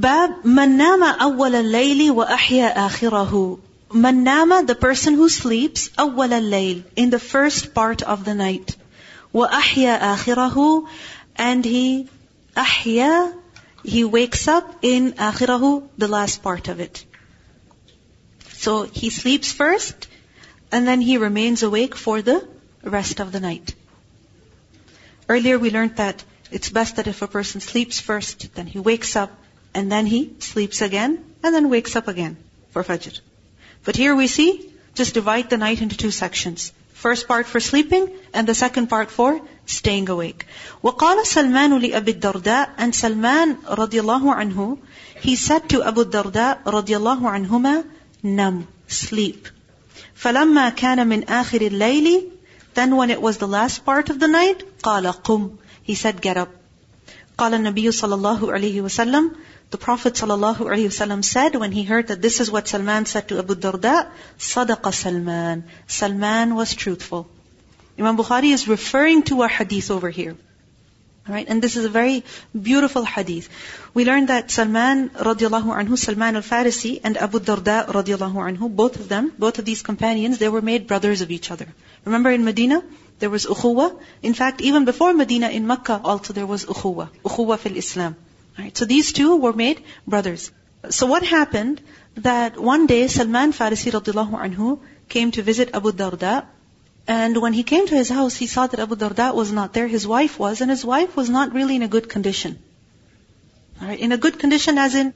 Bab Man awwal al-layli wa ahya akhirahu. The person who sleeps, awwal al-layl, in the first part of the night. Wa ahya and he ahya, he wakes up in akhirahu, the last part of it. So he sleeps first, and then he remains awake for the rest of the night. Earlier we learned that it's best that if a person sleeps first, then he wakes up, and then he sleeps again, and then wakes up again for Fajr. But here we see, just divide the night into two sections. First part for sleeping, and the second part for staying awake. وقال سلمان لأبي الدرداء and Salman رضي الله عنه, he said to Abu Darda رضي الله عنهما, نم, sleep. فلما كان من آخر الليل then when it was the last part of the night, قال قم. He said, get up. قال النبي صلى الله عليه وسلم the Prophet ﷺ said when he heard that this is what Salman said to Abu Darda, Sadaqa Salman. Salman was truthful. Imam Bukhari is referring to our hadith over here. Right? And this is a very beautiful hadith. We learned that Salman radiallahu anhu, Salman al-Farisi and Abu Darda radiallahu anhu, both of them, both of these companions, they were made brothers of each other. Remember in Medina? There was ukhuwa. In fact, even before Medina, in Mecca also there was ukhuwa. Ukhuwa fil Islam. Right? So these two were made brothers. So what happened? That one day Salman Farisi radiallahu anhu came to visit Abu Darda and when he came to his house, he saw that Abu Darda was not there. His wife was, and his wife was not really in a good condition. Alright, in a good condition as in,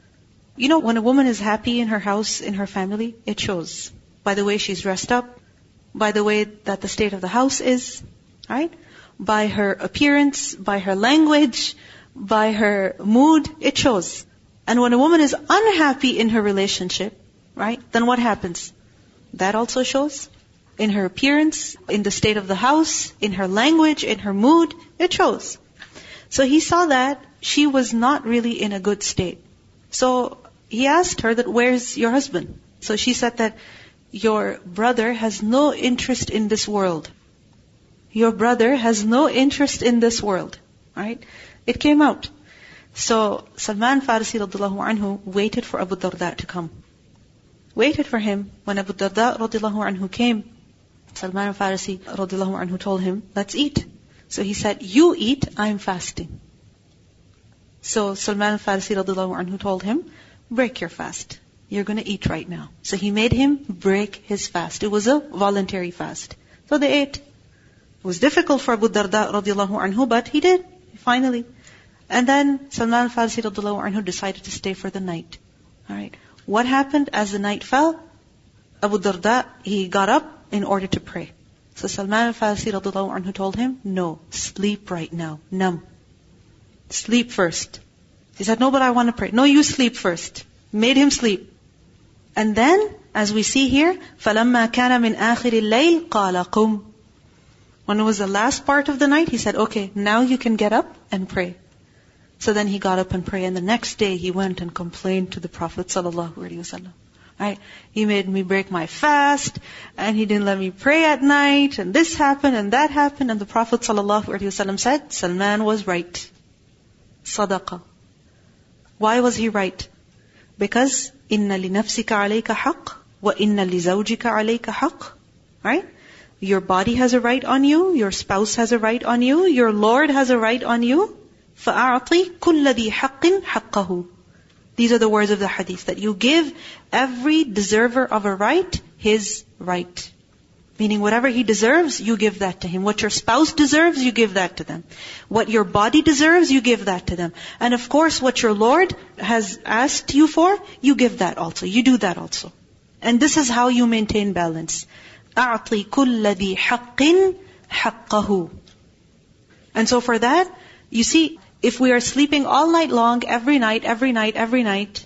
you know, when a woman is happy in her house, in her family, it shows. By the way she's dressed up, by the way that the state of the house is, right? By her appearance, by her language, by her mood, it shows. And when a woman is unhappy in her relationship, right, then what happens? That also shows in her appearance, in the state of the house, in her language, in her mood, it shows. So he saw that she was not really in a good state. So he asked her that, where's your husband? So she said that, your brother has no interest in this world. Your brother has no interest in this world. Right? It came out. So Salman Farisi radiallahu anhu waited for Abu Darda to come. Waited for him. When Abu Darda radiallahu anhu came, Salman al-Farisi radiallahu anhu told him, let's eat. So he said, you eat, I'm fasting. So Salman al-Farisi radiallahu anhu told him, break your fast. You're going to eat right now. So he made him break his fast. It was a voluntary fast. So they ate. It was difficult for Abu Darda radiallahu anhu, but he did, finally. And then Salman al-Farisi radiallahu anhu decided to stay for the night. Alright. What happened as the night fell? Abu Darda, he got up in order to pray. So Salman al-Farisi radiallahu anhu told him, no, sleep right now, num. Sleep first. He said, no, but I want to pray. No, you sleep first. Made him sleep. And then, as we see here, فَلَمَّا كَانَ مِنْ آخِرِ اللَّيْلِ قَالَ قُمْ when it was the last part of the night, he said, okay, now you can get up and pray. So then he got up and prayed, and the next day he went and complained to the Prophet sallallahu alaihi wasallam. Right? He made me break my fast, and he didn't let me pray at night, and this happened, and that happened, and the Prophet ﷺ said, Salman was right. Sadaqah. Why was he right? Because, inna li nafsika alayka haqq, wa inna li zawjika alayka haqq. Right? Your body has a right on you, your spouse has a right on you, your Lord has a right on you. فَأَعْطِي كُلَّ ذِي حَقٍّ حَقَّهُ these are the words of the hadith, that you give every deserver of a right his right. Meaning whatever he deserves, you give that to him. What your spouse deserves, you give that to them. What your body deserves, you give that to them. And of course, what your Lord has asked you for, you give that also. You do that also. And this is how you maintain balance. أعطي كل ذي حق حقه. And so for that, you see, if we are sleeping all night long, every night, every night, every night,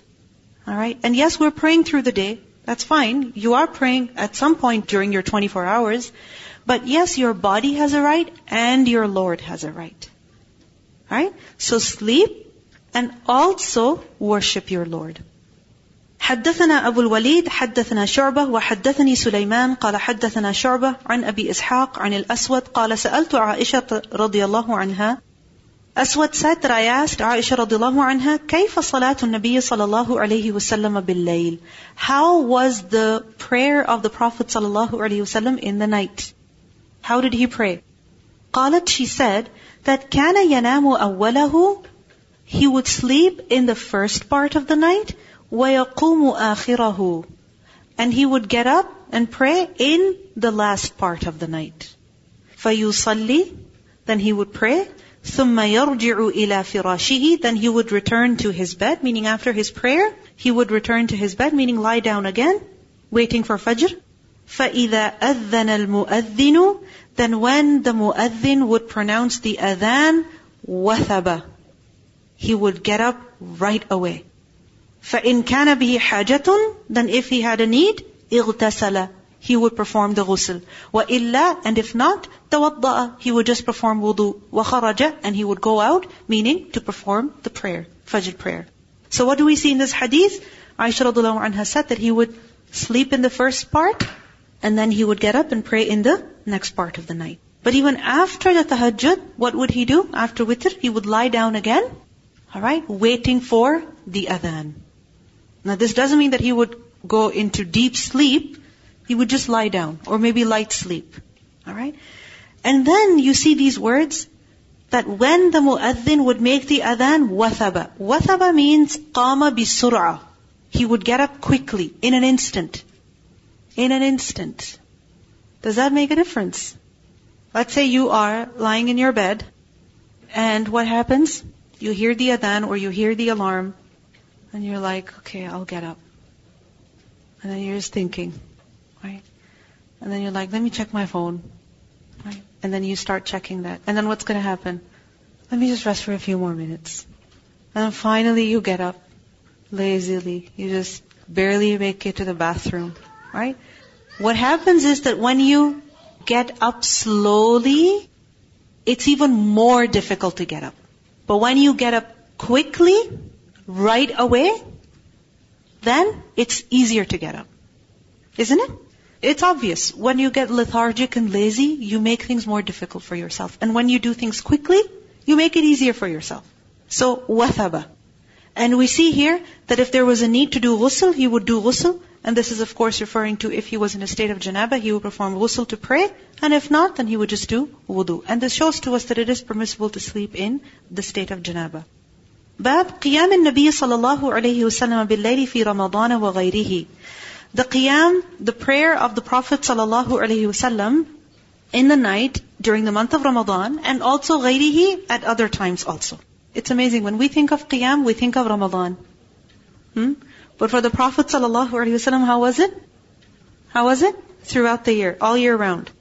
alright, and yes, we're praying through the day, that's fine. You are praying at some point during your 24 hours, but yes, your body has a right and your Lord has a right. Right? So sleep and also worship your Lord. حدثنا أبو الوليد حدثنا شعبة وحدثني سليمان قال حدثنا شعبة عن أبي إسحاق عن الأسود قال سألت عائشة رضي الله عنها Aswad said that I asked Aisha radiallahu anha, كيف صلاة النبي صلى الله عليه وسلم بالليل? How was the prayer of the Prophet صلى الله عليه وسلم in the night? How did he pray? قالت, she said, that كان ينام أوله, he would sleep in the first part of the night, ويقوم آخره, and he would get up and pray in the last part of the night. فيصلي, then he would pray, ثم يرجع إلى فراشه then he would return to his bed meaning after his prayer he would return to his bed meaning lie down again waiting for Fajr فإذا أذن المؤذن then when the mu'adhin would pronounce the adhan وثب he would get up right away فإن كان به حاجة then if he had a need اغتسل he would perform the ghusl. وَإِلَّا And if not, تَوَضَّأَ He would just perform wudu. وَخَرَجَ And he would go out, meaning to perform the prayer, Fajr prayer. So what do we see in this hadith? Aisha radiallahu anha said that he would sleep in the first part, and then he would get up and pray in the next part of the night. But even after the tahajjud, what would he do? After witr, he would lie down again, alright, waiting for the adhan. Now this doesn't mean that he would go into deep sleep, he would just lie down, or maybe light sleep. Alright? And then you see these words, that when the mu'adhin would make the adhan, wathaba. Wathaba means qama bisur'a. He would get up quickly, in an instant. In an instant. Does that make a difference? Let's say you are lying in your bed, and what happens? You hear the adhan or you hear the alarm, and you're like, okay, I'll get up. And then you're just thinking, Right? And then you're like, let me check my phone. Right? And then you start checking that. And then what's going to happen? Let me just rest for a few more minutes. And then finally you get up lazily. You just barely make it to the bathroom. Right? What happens is that when you get up slowly, it's even more difficult to get up. But when you get up quickly, right away, then it's easier to get up. Isn't it? It's obvious. When you get lethargic and lazy, you make things more difficult for yourself. And when you do things quickly, you make it easier for yourself. So, wathaba. And we see here that if there was a need to do ghusl, he would do ghusl. And this is of course referring to if he was in a state of janaba, he would perform ghusl to pray. And if not, then he would just do wudu. And this shows to us that it is permissible to sleep in the state of janaba. باب قيام النبي صلى الله عليه وسلم بالليل في رمضان وغيره the qiyam, the prayer of the Prophet ﷺ in the night during the month of Ramadan and also غيره at other times also. It's amazing. When we think of qiyam, we think of Ramadan. Hmm? But for the Prophet ﷺ, how was it? How was it? Throughout the year, all year round.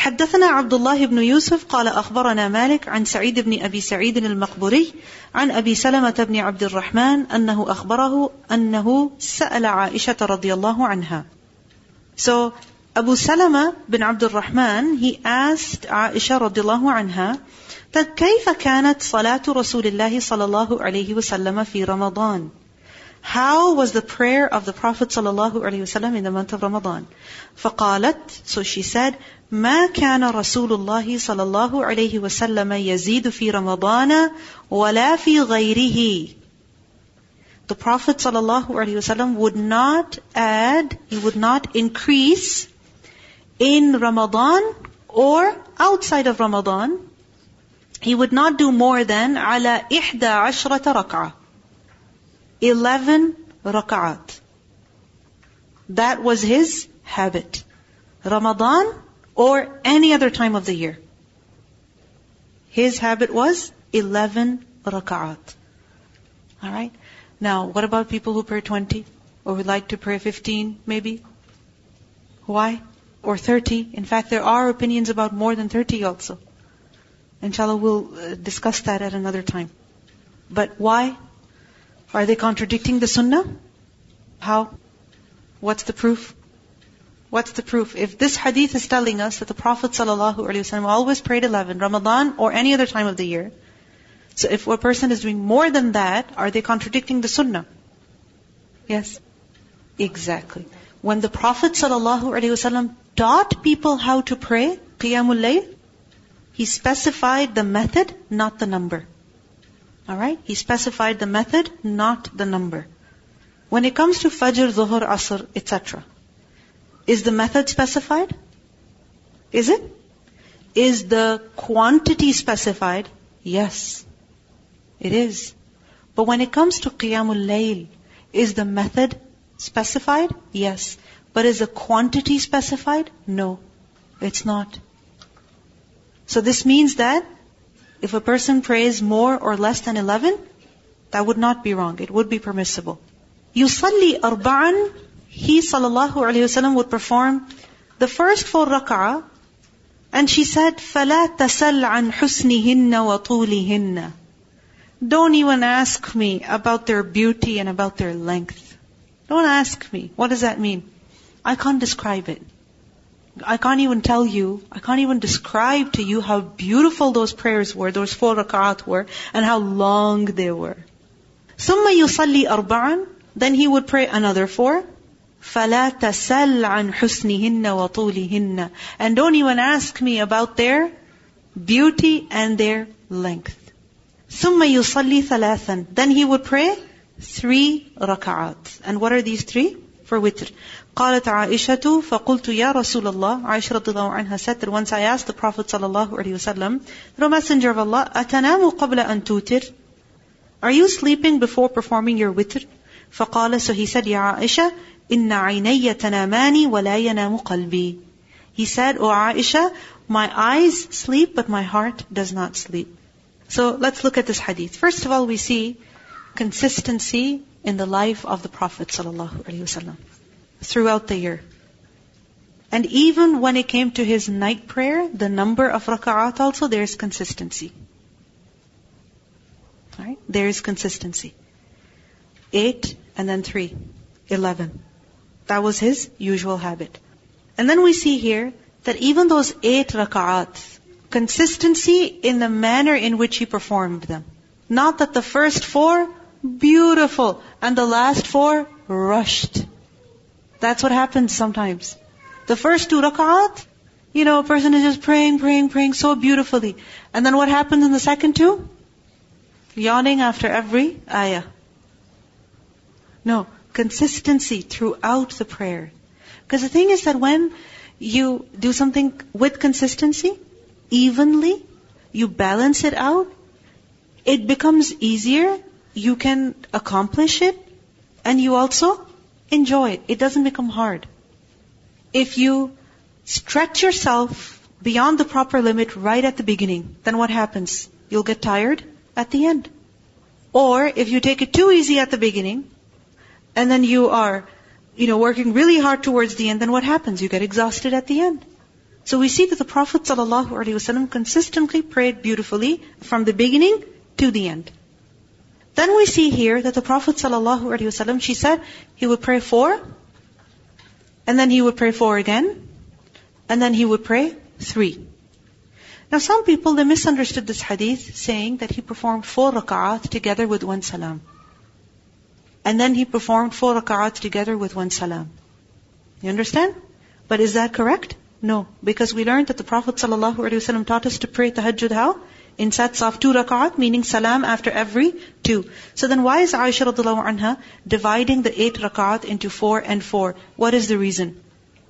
حدثنا عبد الله بن يوسف قال أخبرنا مالك عن سعيد بن أبي سعيد المقبري عن أبي سلمة بن عبد الرحمن أنه أخبره أنه سأل عائشة رضي الله عنها. So Abu Salama bin Abdul Rahman, he asked Aisha الله عنها that كيف كانت صلاة رسول الله صلى الله عليه وسلم في رمضان? How was the prayer of the Prophet صلى الله عليه وسلم in the month of Ramadan? فقالت, so she said, ما كان رسول الله صلى الله عليه وسلم يزيد في رمضان ولا في غيره The Prophet صلى الله عليه وسلم would not add, he would not increase in Ramadan or outside of Ramadan. He would not do more than على إحدى عشرة ركعة 11 rak'at. That was his habit. Ramadan or any other time of the year. His habit was 11 rak'at. Alright? Now, what about people who pray 20? Or would like to pray 15, maybe? Why? Or 30? In fact, there are opinions about more than 30 also. Inshallah, we'll uh, discuss that at another time. But why? Are they contradicting the sunnah? How? What's the proof? What's the proof? If this hadith is telling us that the Prophet ﷺ always prayed 11, Ramadan or any other time of the year, so if a person is doing more than that, are they contradicting the sunnah? Yes. Exactly. When the Prophet ﷺ taught people how to pray, Qiyamul Layl, He specified the method, not the number. Alright? He specified the method, not the number. When it comes to Fajr, Dhuhr, Asr, etc., is the method specified? Is it? Is the quantity specified? Yes. It is. But when it comes to Qiyamul Layl, is the method specified? Yes. But is the quantity specified? No. It's not. So this means that if a person prays more or less than 11, that would not be wrong. It would be permissible. Yusalli arba'an, he sallallahu alayhi wasallam would perform the first four rak'ah, and she said, فَلَا تَسَلْ عَنْ حُسْنِهِنَّ وَطُولِهِنَّ don't even ask me about their beauty and about their length. Don't ask me. What does that mean? I can't describe it. I can't even tell you, I can't even describe to you how beautiful those prayers were, those four rak'at were, and how long they were. ثم يصلي أربعا Then he would pray another four. فَلَا تَسَلْ عَنْ حُسْنِهِنَّ وَطُولِهِنَّ And don't even ask me about their beauty and their length. ثم يصلي ثلاثا Then he would pray three rak'at. And what are these three? For witr. قالت عائشة فقلت يا رسول الله عائشة رضي الله عنها said that once I asked the Prophet صلى الله عليه وسلم the messenger of Allah أتنام قبل أن توتر Are you sleeping before performing your witr? فقال so he said يا عائشة إن عيني تنامان ولا ينام قلبي He said, O Aisha, my eyes sleep but my heart does not sleep. So let's look at this hadith. First of all, we see consistency in the life of the Prophet ﷺ throughout the year. And even when it came to his night prayer, the number of raka'at also, there is consistency. Right? There is consistency. Eight and then three. Eleven. That was his usual habit. And then we see here that even those eight raka'at, Consistency in the manner in which he performed them. Not that the first four, beautiful, and the last four, rushed. That's what happens sometimes. The first two rak'at, you know, a person is just praying, praying, praying so beautifully. And then what happens in the second two? Yawning after every ayah. No, consistency throughout the prayer. Because the thing is that when you do something with consistency, evenly, you balance it out, it becomes easier, you can accomplish it, and you also enjoy it. It doesn't become hard. If you stretch yourself beyond the proper limit right at the beginning, then what happens? You'll get tired at the end. Or if you take it too easy at the beginning, and then you are, you know, working really hard towards the end, then what happens? You get exhausted at the end. So we see that the Prophet ﷺ consistently prayed beautifully from the beginning to the end. Then we see here that the Prophet ﷺ, she said, he would pray four, and then he would pray four again, and then he would pray three. Now some people, they misunderstood this hadith saying that he performed four rak'at together with one salam. And then he performed four rak'at together with one salam. You understand? But is that correct? No, because we learned that the Prophet ﷺ taught us to pray tahajjud how? In sets of two rak'at, meaning salam after every two. So then why is Aisha radiallahu anha dividing the eight rak'at into four and four? What is the reason?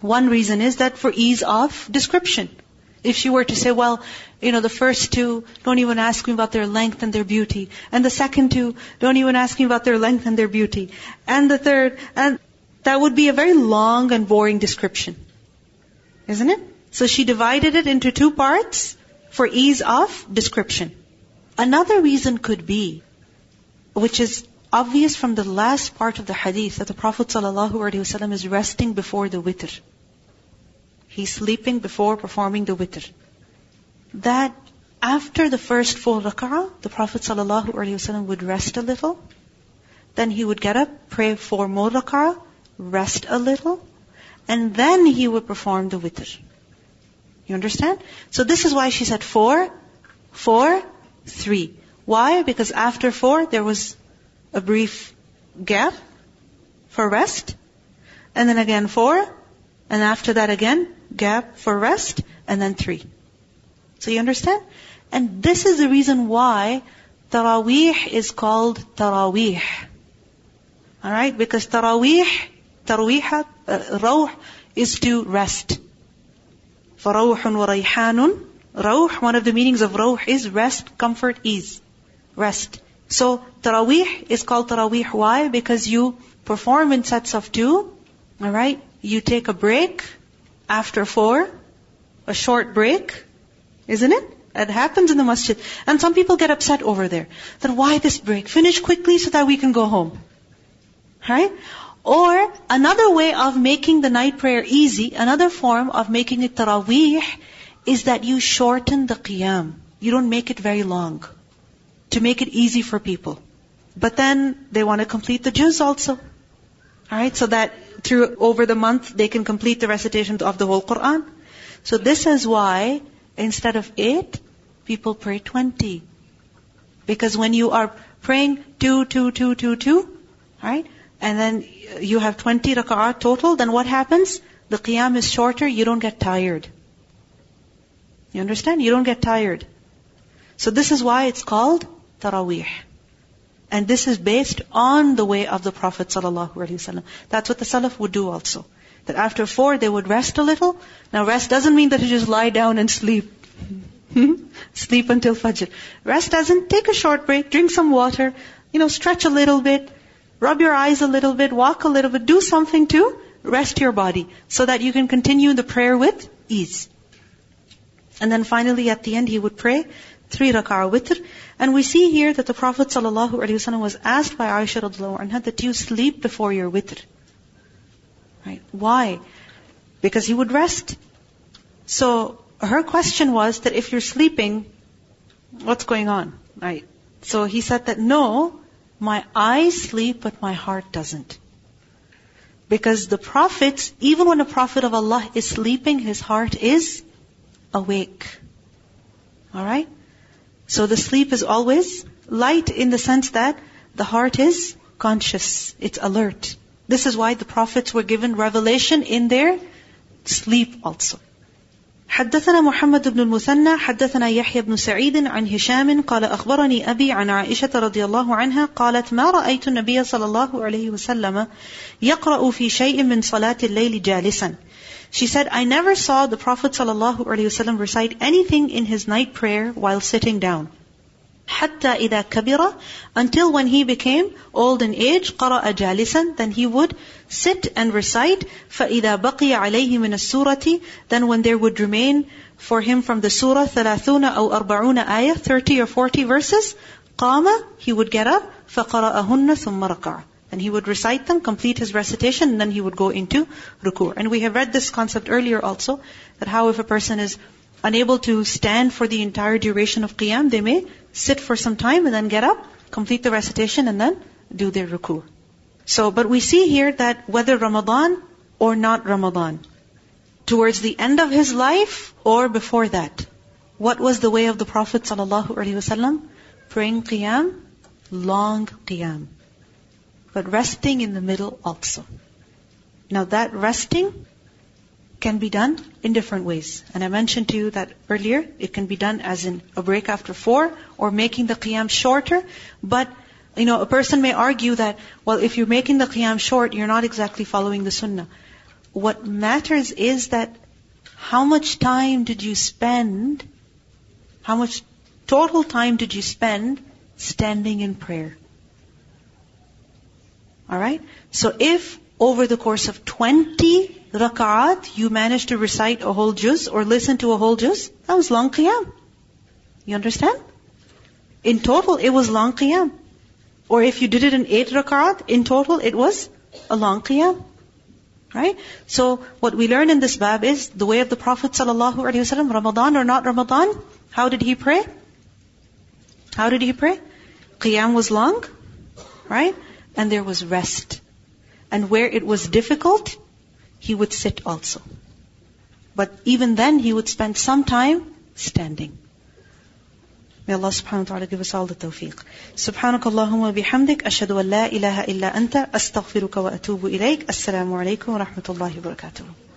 One reason is that for ease of description. If she were to say, well, you know, the first two, don't even ask me about their length and their beauty. And the second two, don't even ask me about their length and their beauty. And the third, and that would be a very long and boring description. Isn't it? So she divided it into two parts for ease of description. Another reason could be, which is obvious from the last part of the hadith, that the Prophet ﷺ is resting before the witr. He's sleeping before performing the witr. That after the first four rak'ah, the Prophet ﷺ would rest a little. Then he would get up, pray four more rak'ah, rest a little, and then he would perform the witr. You understand? So this is why she said four, four, three. Why? Because after four, there was a brief gap for rest, and then again four, and after that again, gap for rest, and then three. So you understand? And this is the reason why Taraweeh is called Taraweeh. Alright? Because Taraweeh, Taraweeh, uh, Rawh, is to rest. فَرَوْحٌ وَرَيْحَانٌ Rawh, one of the meanings of Rawh is rest, comfort, ease. Rest. So, Taraweeh is called Taraweeh. Why? Because you perform in sets of two. Alright? You take a break after four. A short break. Isn't it? It happens in the masjid. And some people get upset over there. That why this break? Finish quickly so that we can go home. Right? Or another way of making the night prayer easy, another form of making it taraweeh, is that you shorten the qiyam. You don't make it very long. To make it easy for people. But then they want to complete the juz also. Alright, so that through over the month they can complete the recitation of the whole Quran. So this is why instead of eight, people pray twenty. Because when you are praying two, two, two, two, two, right? And then you have 20 rak'ah total, then what happens? The qiyam is shorter, you don't get tired. You understand? You don't get tired. So this is why it's called taraweeh. And this is based on the way of the Prophet ﷺ. That's what the Salaf would do also. That after four they would rest a little. Now rest doesn't mean that you just lie down and sleep. Hmm? sleep until Fajr. Rest doesn't, take a short break, drink some water, you know, stretch a little bit, rub your eyes a little bit, walk a little bit, do something to rest your body so that you can continue the prayer with ease. And then finally at the end he would pray three rak'ah witr. And we see here that the Prophet ﷺ was asked by Aisha radiallahu anha that you sleep before your witr. Right? Why? Because he would rest. So her question was that if you're sleeping, what's going on? Right? So he said that no, my eyes sleep but my heart doesn't. Because the prophets, even when a prophet of Allah is sleeping, his heart is awake. Alright? So the sleep is always light in the sense that the heart is conscious. It's alert. This is why the prophets were given revelation in their sleep also. حدثنا محمد بن المثنى حدثنا يحيى بن سعيد عن هشام قال أخبرني أبي عن عائشة رضي الله عنها قالت ما رأيت النبي صلى الله عليه وسلم يقرأ في شيء من صلاة الليل جالسا She said, I never saw the Prophet ﷺ recite anything in his night prayer while sitting down. حتى إذا كبر until when he became old in age قرأ جالسا then he would sit and recite فإذا بقي عليه من السورة then when there would remain for him from the surah ثلاثون أو أربعون آية 30 or 40 verses قام he would get up فقرأهن ثم ركع and he would recite them, complete his recitation, and then he would go into ruku. And we have read this concept earlier also, that how if a person is unable to stand for the entire duration of qiyam, they may sit for some time and then get up, complete the recitation, and then do their ruku. So, but we see here that whether Ramadan or not Ramadan, towards the end of his life or before that, what was the way of the Prophet ﷺ? Praying qiyam, long qiyam. But resting in the middle also. Now that resting can be done in different ways. And I mentioned to you that earlier, it can be done as in a break after four or making the qiyam shorter. But, you know, a person may argue that, well, if you're making the qiyam short, you're not exactly following the sunnah. What matters is that how much time did you spend, how much total time did you spend standing in prayer? Alright? So if over the course of 20 rak'at, you managed to recite a whole juz or listen to a whole juz, that was long qiyam. You understand? In total, it was long qiyam. Or if you did it in 8 rak'at, in total, it was a long qiyam. Right? So, what we learn in this bab is the way of the Prophet ﷺ, Ramadan or not Ramadan, how did he pray? How did he pray? Qiyam was long, right? And there was rest. And where it was difficult, he would sit also. But even then, he would spend some time standing. May Allah subhanahu wa ta'ala give us all the tawfiq. Subhanakallahumma bihamdik, ashadu an la ilaha illa anta, astaghfiruka wa atubu ilayk. Assalamu alaikum wa rahmatullahi wa barakatuh.